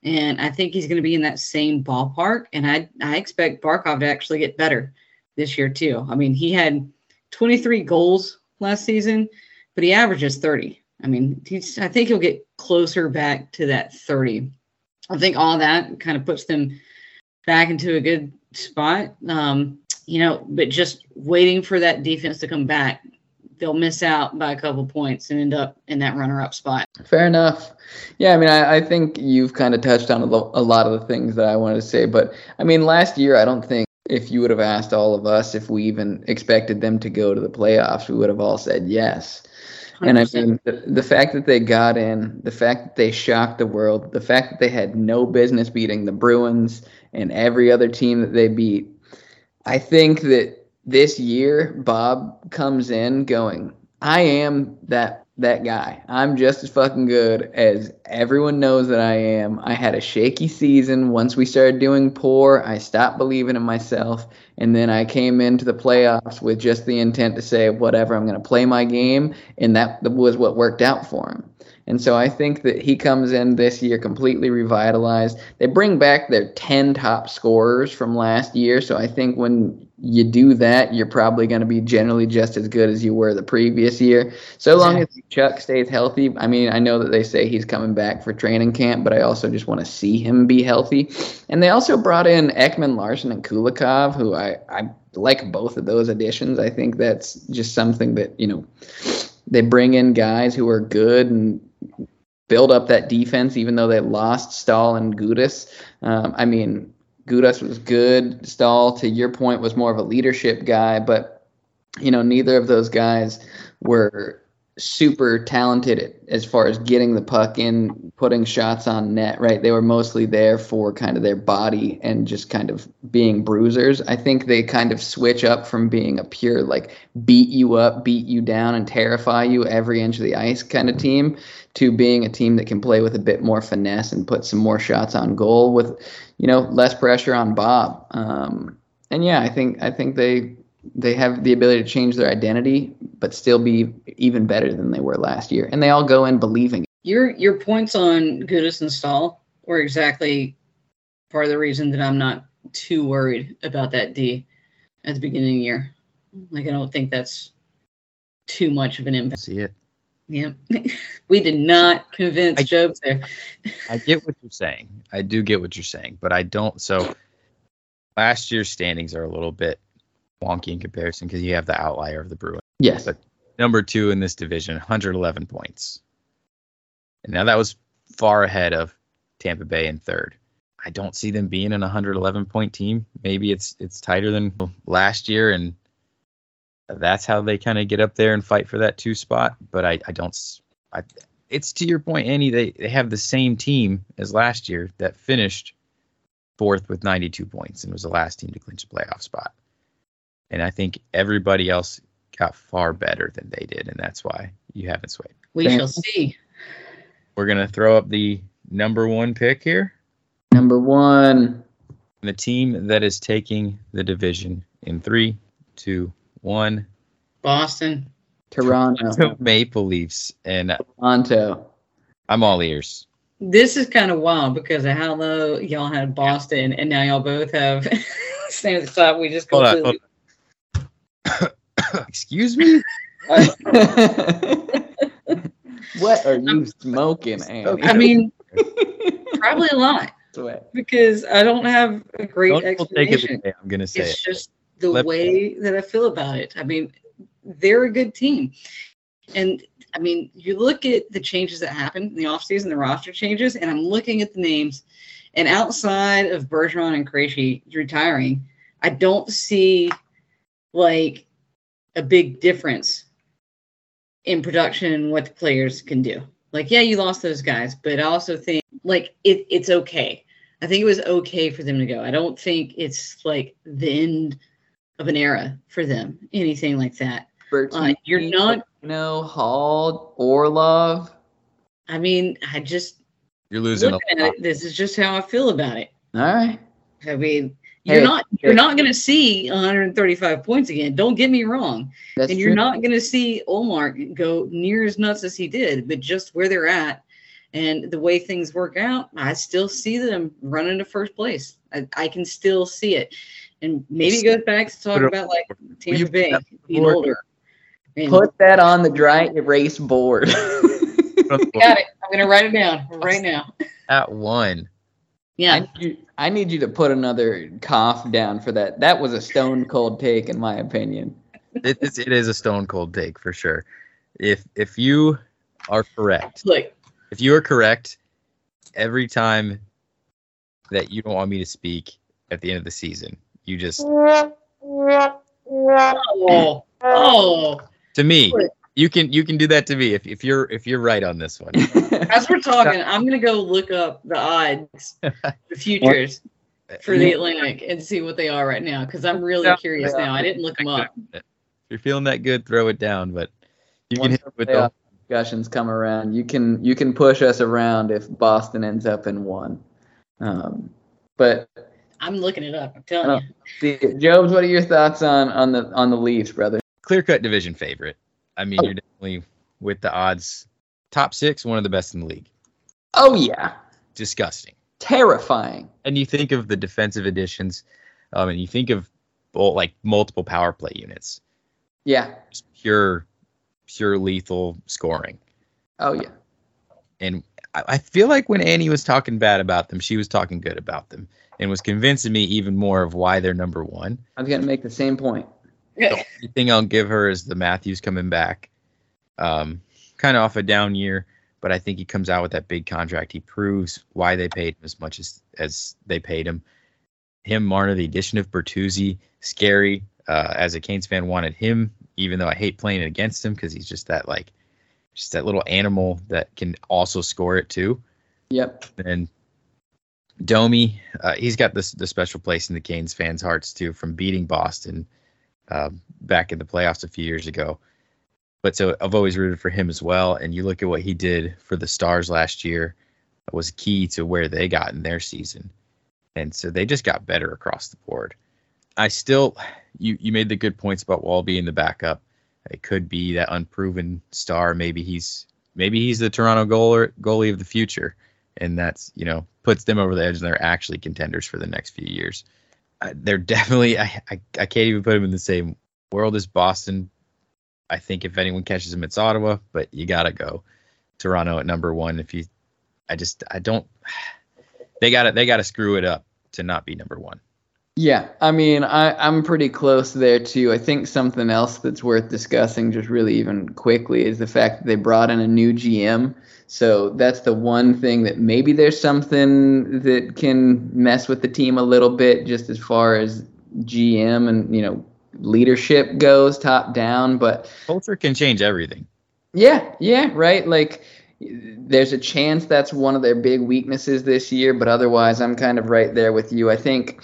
and I think he's going to be in that same ballpark. And I I expect Barkov to actually get better this year too. I mean, he had 23 goals last season, but he averages 30. I mean, he's I think he'll get closer back to that 30. I think all that kind of puts them back into a good spot. Um, you know, but just waiting for that defense to come back, they'll miss out by a couple points and end up in that runner-up spot. Fair enough. Yeah, I mean, I, I think you've kind of touched on a, lo- a lot of the things that I wanted to say, but I mean, last year, I don't think if you would have asked all of us if we even expected them to go to the playoffs, we would have all said yes. And I mean, the, the fact that they got in, the fact that they shocked the world, the fact that they had no business beating the Bruins and every other team that they beat, I think that this year Bob comes in going, I am that that guy. I'm just as fucking good as everyone knows that I am. I had a shaky season. Once we started doing poor, I stopped believing in myself. And then I came into the playoffs with just the intent to say, whatever, I'm going to play my game. And that was what worked out for him. And so I think that he comes in this year completely revitalized. They bring back their 10 top scorers from last year. So I think when you do that, you're probably going to be generally just as good as you were the previous year. So long as Chuck stays healthy. I mean, I know that they say he's coming back for training camp, but I also just want to see him be healthy. And they also brought in Ekman-Larsson and Kulikov, who I, I like both of those additions. I think that's just something that, you know, they bring in guys who are good and build up that defense, even though they lost Staal and Gudas. Um, I mean, Gudas was good. Staal, to your point, was more of a leadership guy, but you know, neither of those guys were super talented as far as getting the puck in, putting shots on net, right? They were mostly there for kind of their body and just kind of being bruisers. I think they kind of switch up from being a pure like beat you up, beat you down and terrify you every inch of the ice kind of team to being a team that can play with a bit more finesse and put some more shots on goal with, you know, less pressure on Bob. Um, and yeah, I think I think they they have the ability to change their identity, but still be even better than they were last year. And they all go in believing. Your your points on Gudas and Staal were exactly part of the reason that I'm not too worried about that D at the beginning of the year. Like I don't think that's too much of an impact. See it. Yeah, we did not convince I- Job there. I get what you're saying. I do get what you're saying, but I don't. So last year's standings are a little bit wonky in comparison because you have the outlier of the Bruins. Yes. But- Number two in this division, 111 points. And now that was far ahead of Tampa Bay in third. I don't see them being an 111 point team. Maybe it's it's tighter than last year, and that's how they kind of get up there and fight for that two spot. But I, I don't. I, it's to your point, Annie. They they have the same team as last year that finished fourth with 92 points and was the last team to clinch a playoff spot. And I think everybody else got far better than they did, and that's why you haven't swayed. We Fair. shall see. We're gonna throw up the number one pick here. Number one. The team that is taking the division in three, two, one. Boston. Toronto. Maple Leafs, and Toronto. I'm all ears. This is kind of wild because of how low y'all had Boston, and now y'all both have same at. We just Hold on, completely hold Excuse me. what are you smoking, Annie? I mean, probably a lot. because I don't have a great Don't people take it explanation. I'm gonna say It's it. just the Let- way that I feel about it. I mean, they're a good team. And I mean, you look at the changes that happened in the offseason, the roster changes, and I'm looking at the names. And outside of Bergeron and Krejci retiring, I don't see like a big difference in production and what the players can do. Like, yeah, you lost those guys, but I also think like it, it's okay. I think it was okay for them to go. I don't think it's like the end of an era for them, anything like that. Uh, you're not. No Hall Orlov. I mean, I just You're losing a lot. it. This is just how I feel about it. All right. I mean, you're Hey, not you're hey. not going to see 135 points again. Don't get me wrong. That's and you're true. not going to see Omar go near as nuts as he did, but just where they're at and the way things work out, I still see them running to first place. I, I can still see it. And maybe it goes back to it about like Tampa Bay being older. And Put that on the dry erase board. got it. I'm going to write it down right now. at one. Yeah. I need, you, I need you to put another cough down for that. That was a stone cold take, in my opinion. It's, it is a stone cold take for sure. If if you are correct, Look, if you are correct, every time that you don't want me to speak at the end of the season, you just oh, oh. to me, Look. You can you can do that to me if, if you're if you're right on this one. As we're talking, I'm gonna go look up the odds, the futures for the Atlantic, and see what they are right now because I'm really Yeah. curious now. I didn't look them up. If you're feeling that good, throw it down. But you can Once hit the with the discussions come around, you can you can push us around if Boston ends up in one. Um, but I'm looking it up. I'm telling you. the, Jobs, what are your thoughts on on the on the Leafs, brother? clear cut division favorite. I mean, Oh. you're definitely with the odds. Top six, one of the best in the league. Oh yeah, Disgusting. terrifying. and you think of the defensive additions, um, and you think of well, like multiple power play units, Yeah. just pure, pure lethal scoring. Oh yeah. And I, I feel like when Annie was talking bad about them, she was talking good about them, and was convincing me even more of why they're number one. I was gonna make the same point. The only thing I'll give her is the Matthews coming back, um, kind of off a down year, but I think he comes out with that big contract. He proves why they paid him as much as as they paid him. Him, Marner, the addition of Bertuzzi, scary. Uh, as a Canes fan, wanted him, even though I hate playing it against him because he's just that like, just that little animal that can also score it too. Yep. And Domi, uh, he's got this the special place in the Canes fans' hearts too, from beating Boston uh, back in the playoffs a few years ago. But so I've always rooted for him as well. And you look at what he did for the Stars last year was key to where they got in their season. And so they just got better across the board. I still, you you made the good points about Woll being the backup. It could be that unproven star. Maybe he's maybe he's the Toronto goaler, goalie of the future and that's you know puts them over the edge and they're actually contenders for the next few years they're definitely I, I i can't even put them in the same world as boston. I think if anyone catches them it's ottawa but you gotta go. Toronto at number one if you i just i don't they gotta they gotta screw it up to not be number one Yeah, I mean, I, I'm pretty close there too. I think something else that's worth discussing, just really even quickly, is the fact that they brought in a new GM. So that's the one thing that maybe there's something that can mess with the team a little bit, just as far as GM and you know leadership goes, top down. But culture can change everything yeah, yeah, right. Like there's a chance that's one of their big weaknesses this year, but otherwise I'm kind of right there with you. I think,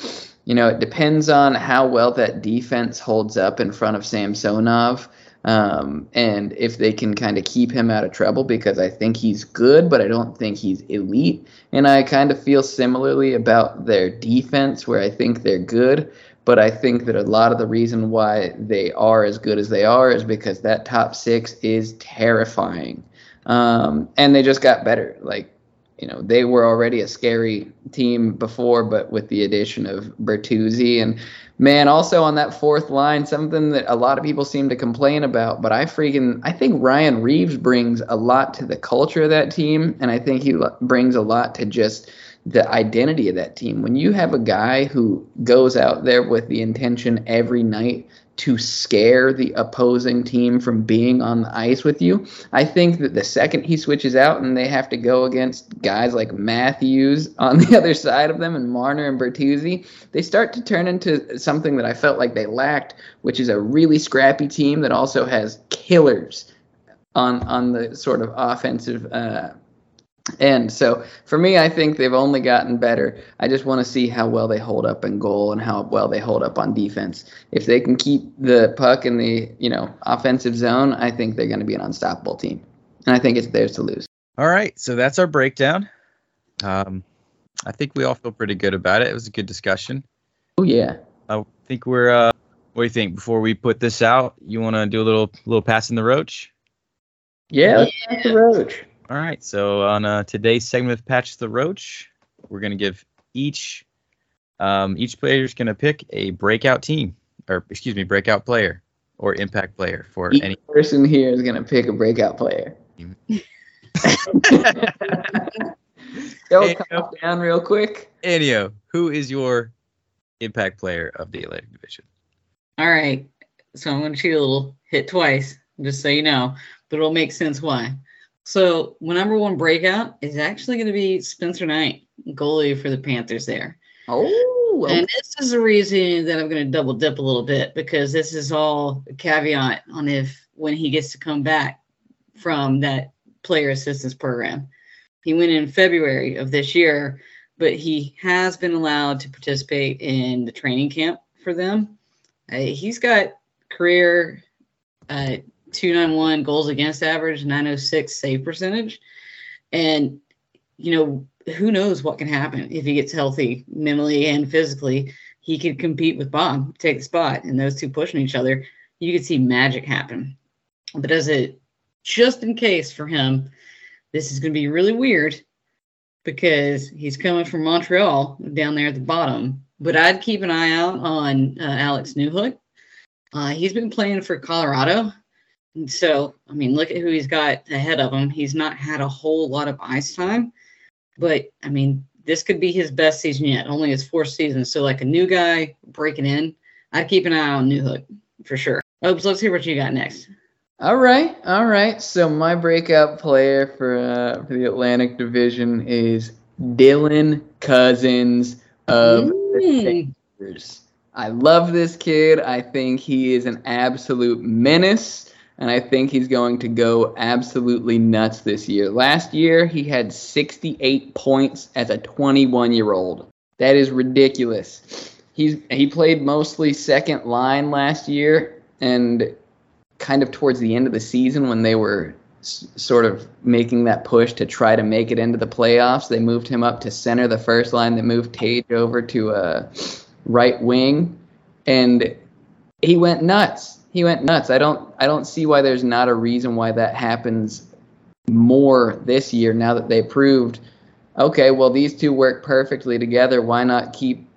you know, it depends on how well that defense holds up in front of Samsonov. Um, and if they can kind of keep him out of trouble because I think he's good, but I don't think he's elite. And I kind of feel similarly about their defense, where I think they're good, but I think that a lot of the reason why they are as good as they are is because that top six is terrifying. Um, and they just got better. Like you know they were already a scary team before, but with the addition of Bertuzzi and man, also on that fourth line, something that a lot of people seem to complain about, but I freaking I think Ryan Reaves brings a lot to the culture of that team, and I think he brings a lot to just the identity of that team. When you have a guy who goes out there with the intention every night to scare the opposing team from being on the ice with you. I think that the second he switches out and they have to go against guys like Matthews on the other side of them and Marner and Bertuzzi, they start to turn into something that I felt like they lacked, which is a really scrappy team that also has killers on on the sort of offensive uh, and so for me, I think they've only gotten better. I just want to see how well they hold up in goal and how well they hold up on defense. If they can keep the puck in the you know offensive zone, I think they're going to be an unstoppable team, and I think it's theirs to lose. All right, so that's our breakdown. Um, I think we all feel pretty good about it. It was a good discussion. Oh yeah. I think we're. Uh, what do you think? Before we put this out, you want to do a little little pass in the roach? Yeah, let's pass the roach. All right. So on uh, today's segment of Patch the Roach, we're gonna give each um, each player is gonna pick a breakout team, or excuse me, breakout player or impact player for Each any. person here is gonna pick a breakout player. Go Hey, calm down real quick. Anio, who is your impact player of the Atlantic Division? All right. So I'm going to cheat a little hit twice, just so you know, but it'll make sense why. So my number one breakout is actually going to be Spencer Knight, goalie for the Panthers there. Oh, And this is the reason that I'm going to double dip a little bit because this is all a caveat on if when he gets to come back from that player assistance program. He went in February of this year, but he has been allowed to participate in the training camp for them. Uh, he's got career uh, 291 goals against average, 906 save percentage. And, you know, who knows what can happen if he gets healthy mentally and physically. He could compete with Bob, take the spot, and those two pushing each other. You could see magic happen. But as a just in case for him, this is going to be really weird because he's coming from Montreal down there at the bottom. But I'd keep an eye out on uh, Alex Newhook. Uh, he's been playing for Colorado. And so, I mean, look at who he's got ahead of him. He's not had a whole lot of ice time, but I mean, this could be his best season yet. Only his fourth season. So, like a new guy breaking in, I'd keep an eye on Newhook for sure. Oops, let's hear what you got next. All right, all right. So my breakout player for uh, for the Atlantic Division is Dylan Cozens of the Mm. Rangers. I love this kid. I think he is an absolute menace, and I think he's going to go absolutely nuts this year. Last year, he had 68 points as a 21 year old. That is ridiculous. He's he played mostly second line last year, and kind of towards the end of the season when they were s- sort of making that push to try to make it into the playoffs, they moved him up to center the first line. They moved Tage over to a right wing, and he went nuts. He went nuts. I don't I don't see why there's not a reason why that happens more this year now that they proved okay, well these two work perfectly together. Why not keep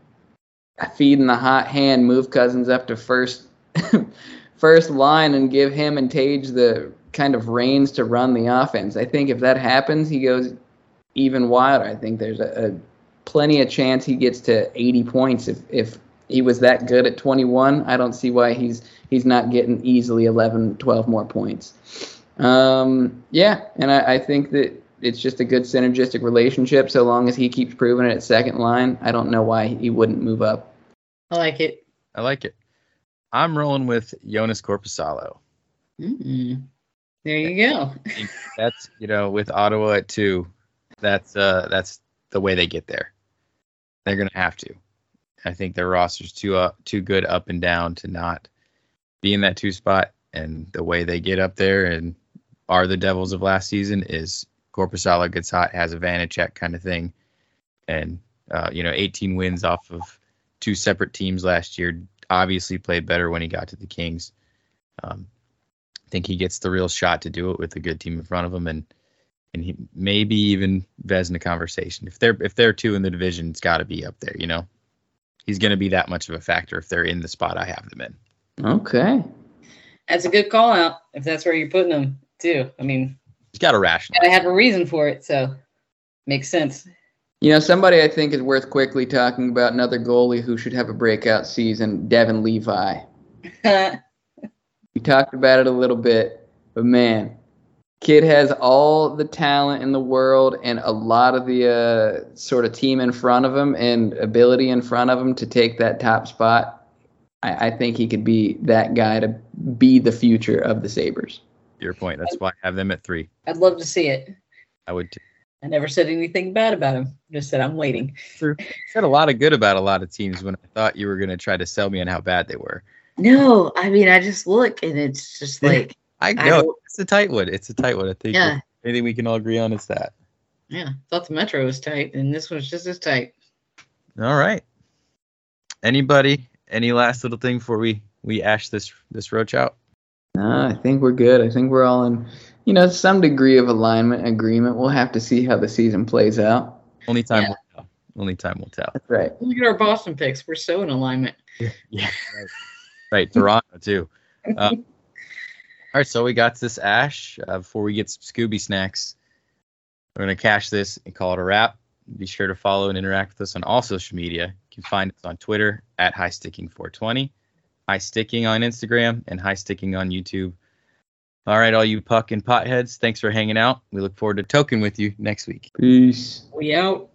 feeding the hot hand, move Cozens up to first first line and give him and Tage the kind of reins to run the offense. I think if that happens, he goes even wilder. I think there's a, a plenty of chance he gets to 80 points if if he was that good at 21. I don't see why he's he's not getting easily 11, 12 more points. Um, yeah, and I, I think that it's just a good synergistic relationship. So long as he keeps proving it at second line, I don't know why he wouldn't move up. I like it. I like it. I'm rolling with Jonas Korpisalo. Mm. There you go. That's you know with Ottawa at two, that's uh that's the way they get there. They're gonna have to. I think their roster's too uh, too good up and down to not be in that two spot. And the way they get up there and are the Devils of last season is Korpisalo gets hot, has a Vanecek kind of thing, and uh, you know 18 wins off of two separate teams last year. Obviously played better when he got to the Kings. Um, I think he gets the real shot to do it with a good team in front of him, and and he maybe even Vezina conversation. If they're if they're two in the division, it's got to be up there. You know, he's going to be that much of a factor if they're in the spot I have them in. Okay. That's a good call out if that's where you're putting them too. I mean, He's got a rational. gotta have a reason for it, so makes sense. You know, somebody I think is worth quickly talking about another goalie who should have a breakout season, Devon Levi. We talked about it a little bit, but man, kid has all the talent in the world and a lot of the uh, sort of team in front of him and ability in front of him to take that top spot. I, I think he could be that guy to be the future of the Sabres. Your point. That's why I have them at three. I'd love to see it. I would. Too. I never said anything bad about him. Just said I'm waiting. True. Said a lot of good about a lot of teams when I thought you were going to try to sell me on how bad they were. No, I mean I just look and it's just like I I know don't- it's a tight one. It's a tight one. I think Yeah. anything we can all agree on is that. yeah, thought the metro was tight and this one's just as tight. All right. Anybody? Any last little thing before we we ash this this roach out? No, I think we're good. I think we're all in, you know, some degree of alignment, agreement. We'll have to see how the season plays out. Only time Yeah. will tell. Only time will tell. That's right. Look at our Boston picks. We're so in alignment. Yeah. Right. right. Toronto too. Uh, all right. So we got this ash. Uh, before we get some Scooby snacks, we're gonna cash this and call it a wrap. Be sure to follow and interact with us on all social media. You can find us on Twitter at HighSticking420, High Sticking on Instagram, and High Sticking on YouTube. All right, all you puck and potheads, thanks for hanging out. We look forward to token with you next week. Peace. We out.